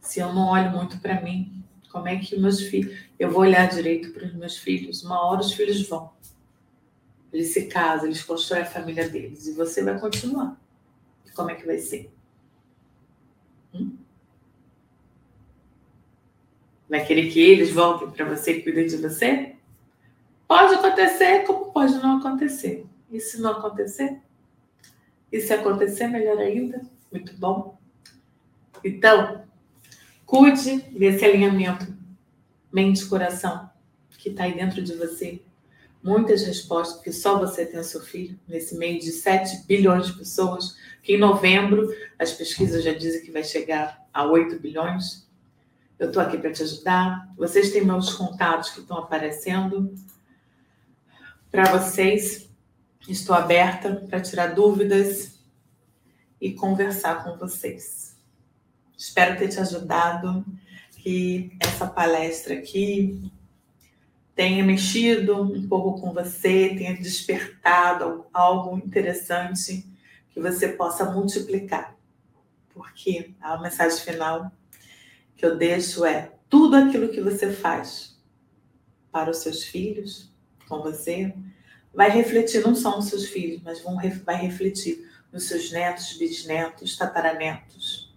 Se eu não olho muito para mim, como é que meus filhos. Eu vou olhar direito para os meus filhos. Uma hora os filhos vão. Eles se casam, eles constroem a família deles. E você vai continuar. E como é que vai ser? Vai querer que eles voltem para você e cuidem de você? Pode acontecer, como pode não acontecer. E se não acontecer? E se acontecer, melhor ainda? Muito bom. Então, Cuide desse alinhamento mente-coração que está aí dentro de você. Muitas respostas que só você tem ao seu filho, nesse meio de 7 bilhões de pessoas, que em novembro as pesquisas já dizem que vai chegar a 8 bilhões. Eu estou aqui para te ajudar. Vocês têm meus contatos que estão aparecendo para vocês. Estou aberta para tirar dúvidas e conversar com vocês. Espero ter te ajudado, que essa palestra aqui tenha mexido um pouco com você, tenha despertado algo interessante que você possa multiplicar. Porque a mensagem final que eu deixo é: tudo aquilo que você faz para os seus filhos, com você, vai refletir não só nos seus filhos, mas vão, vai refletir nos seus netos, bisnetos, tataranetos.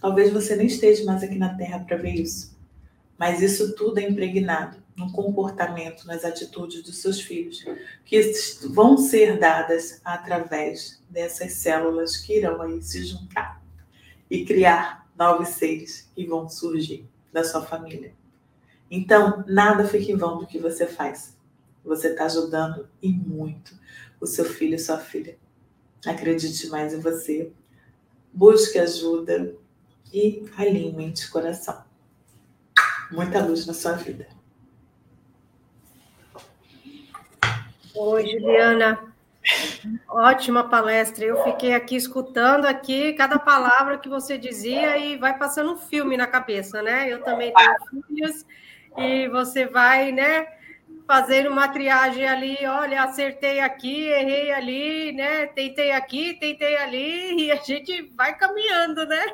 Talvez você nem esteja mais aqui na Terra para ver isso, Mas isso tudo é impregnado no comportamento, nas atitudes dos seus filhos, que vão ser dadas através dessas células que irão aí se juntar e criar novos seres que vão surgir da sua família. Então, nada fica em vão do que você faz. Você está ajudando e muito o seu filho e sua filha. Acredite mais em você. Busque ajuda e alimente o coração. Muita luz na sua vida. Oi, Juliana. Ótima palestra. Eu fiquei aqui escutando aqui cada palavra que você dizia e vai passando um filme na cabeça, né? Eu também tenho filhos e você vai, né, fazendo uma triagem ali, olha, acertei aqui, errei ali, né? Tentei aqui, tentei ali e a gente vai caminhando, né?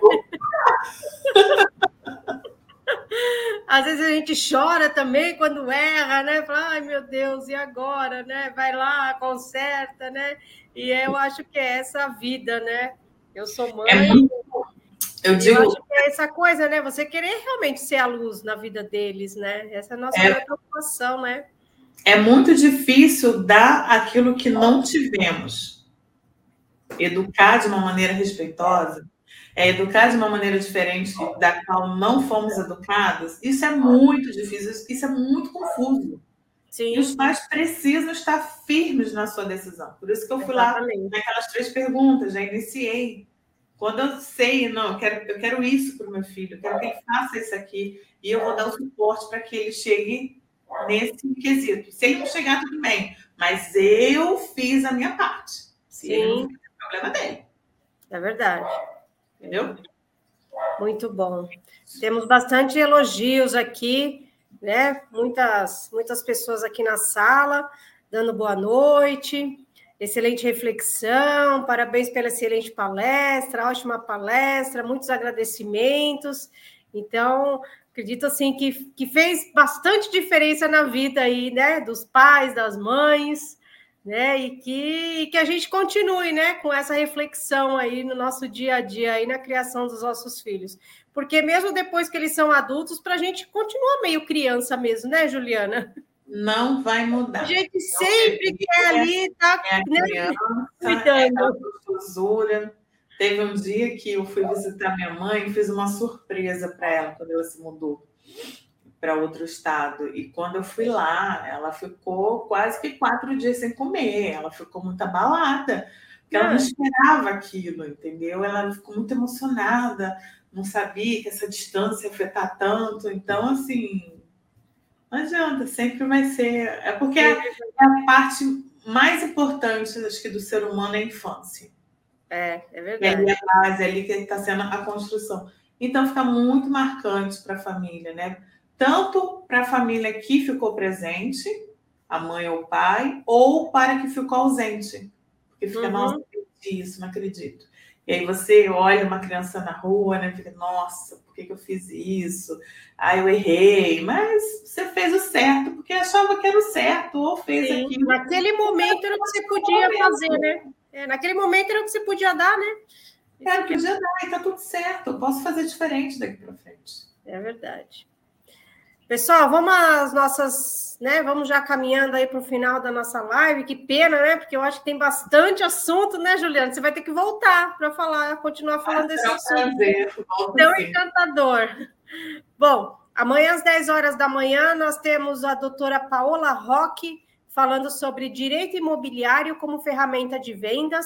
Às vezes a gente chora também quando erra, né? Fala, ai meu Deus, e agora, né? Vai lá, conserta, né? E eu acho que é essa a vida, né? Eu sou mãe. É muito... Eu digo. Eu acho que é essa coisa, né? Você querer realmente ser a luz na vida deles, né? Essa é a nossa é... preocupação, né? É muito difícil dar aquilo que não tivemos. Educar de uma maneira respeitosa é, educar de uma maneira diferente da qual não fomos educados, isso é muito difícil, isso é muito confuso. Sim. E os pais precisam estar firmes na sua decisão. Por isso que eu fui Exatamente. lá naquelas três perguntas, já iniciei. Quando eu sei, não, eu quero, eu quero isso para o meu filho, eu quero que ele faça isso aqui, e eu vou dar o suporte para que ele chegue nesse quesito. Se ele não chegar, tudo bem, mas eu fiz a minha parte. Se Sim. ele não é problema dele. É verdade. Entendeu? Muito bom. Temos bastante elogios aqui, né? Muitas, muitas pessoas aqui na sala dando boa noite. Excelente reflexão, parabéns pela excelente palestra, ótima palestra, muitos agradecimentos. Então, acredito assim que, que fez bastante diferença na vida aí, né? Dos pais, das mães né? E que, que a gente continue, né, com essa reflexão aí no nosso dia a dia aí na criação dos nossos filhos, porque mesmo depois que eles são adultos, para a gente continua meio criança mesmo, né, Juliana? Não vai mudar. A gente Não sempre quer ali tá, é né, criança, cuidando. É Teve um dia que eu fui visitar minha mãe e fiz uma surpresa para ela quando ela se mudou para outro estado. E quando eu fui lá, ela ficou quase que quatro dias sem comer, ela ficou muito abalada, porque ela não ah. esperava aquilo, entendeu? Ela ficou muito emocionada, não sabia que essa distância ia afetar tanto. Então, assim, não adianta, sempre vai ser. É porque é, é a parte mais importante, acho que, do ser humano é a infância. É, é verdade. É a base ali que está sendo a construção. Então, fica muito marcante para a família, né? Tanto para a família que ficou presente, a mãe ou o pai, ou para que ficou ausente. Porque fica, uhum. nossa, isso, não acredito. E aí você olha uma criança na rua, né? Fica, nossa, por que, que eu fiz isso? Ah, eu errei. Mas você fez o certo, porque achava que era o certo, ou fez Sim, aquilo. Naquele momento era o que você podia fazer, né? É, naquele momento era o que você podia dar, né? Era o que podia dar, e tá tudo certo. Eu posso fazer diferente daqui para frente. É verdade. Pessoal, vamos às nossas, né? Vamos já caminhando aí para o final da nossa live. Que pena, né? Porque eu acho que tem bastante assunto, né, Juliana? Você vai ter que voltar para falar, continuar falando desse é assunto. Prazer, Tão encantador. Bom, amanhã às 10 horas da manhã nós temos a doutora Paola Roque falando sobre direito imobiliário como ferramenta de vendas.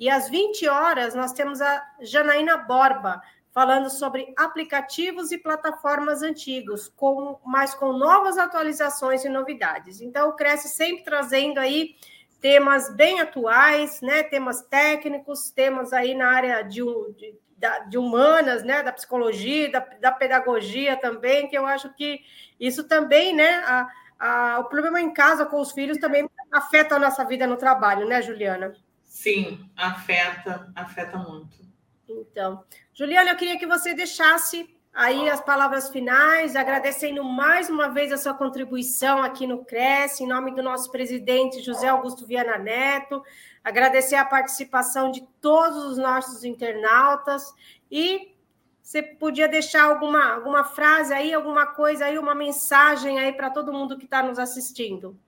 E às 20 horas nós temos a Janaína Borba falando sobre aplicativos e plataformas antigos, com, mas com novas atualizações e novidades. Então, o Cresce sempre trazendo aí temas bem atuais, né? Temas técnicos, temas aí na área de, de, de humanas, né? Da psicologia, da, da, pedagogia também, que eu acho que isso também, né? A, a, o problema em casa com os filhos também afeta a nossa vida no trabalho, né, Juliana? Sim, afeta, afeta muito. Então, Juliana, eu queria que você deixasse aí as palavras finais, agradecendo mais uma vez a sua contribuição aqui no Cresce, em nome do nosso presidente José Augusto Viana Neto, agradecer a participação de todos os nossos internautas e você podia deixar alguma, alguma frase aí, alguma coisa aí, uma mensagem aí para todo mundo que está nos assistindo.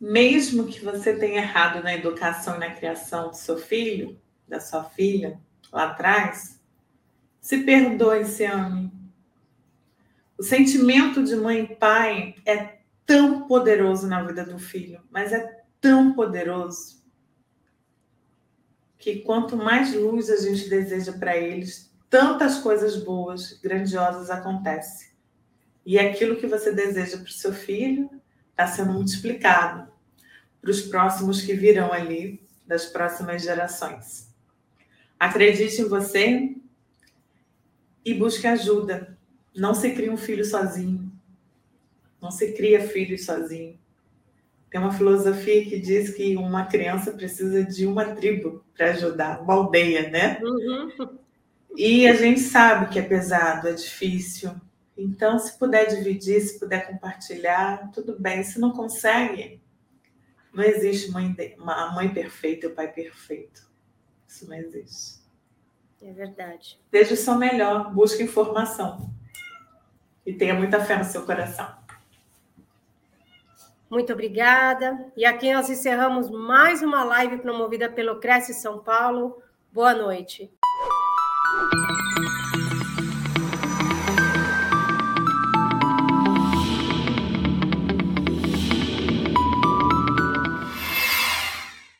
Mesmo que você tenha errado na educação e na criação do seu filho, da sua filha, lá atrás, se perdoe, se ame. O sentimento de mãe e pai é tão poderoso na vida do filho, mas é tão poderoso que quanto mais luz a gente deseja para eles, tantas coisas boas, grandiosas acontecem. E aquilo que você deseja para o seu filho está sendo multiplicado para os próximos que virão ali, das próximas gerações. Acredite em você e busque ajuda. Não se cria um filho sozinho. Não se cria filhos sozinho. Tem uma filosofia que diz que uma criança precisa de uma tribo para ajudar, uma aldeia, né? Uhum. E a gente sabe que é pesado, é difícil. Então, se puder dividir, se puder compartilhar, tudo bem. Se não consegue, não existe mãe, uma mãe perfeita e o pai perfeito. Isso não existe. É verdade. Seja o seu melhor, busque informação. E tenha muita fé no seu coração. Muito obrigada. E aqui nós encerramos mais uma live promovida pelo Cresce São Paulo. Boa noite.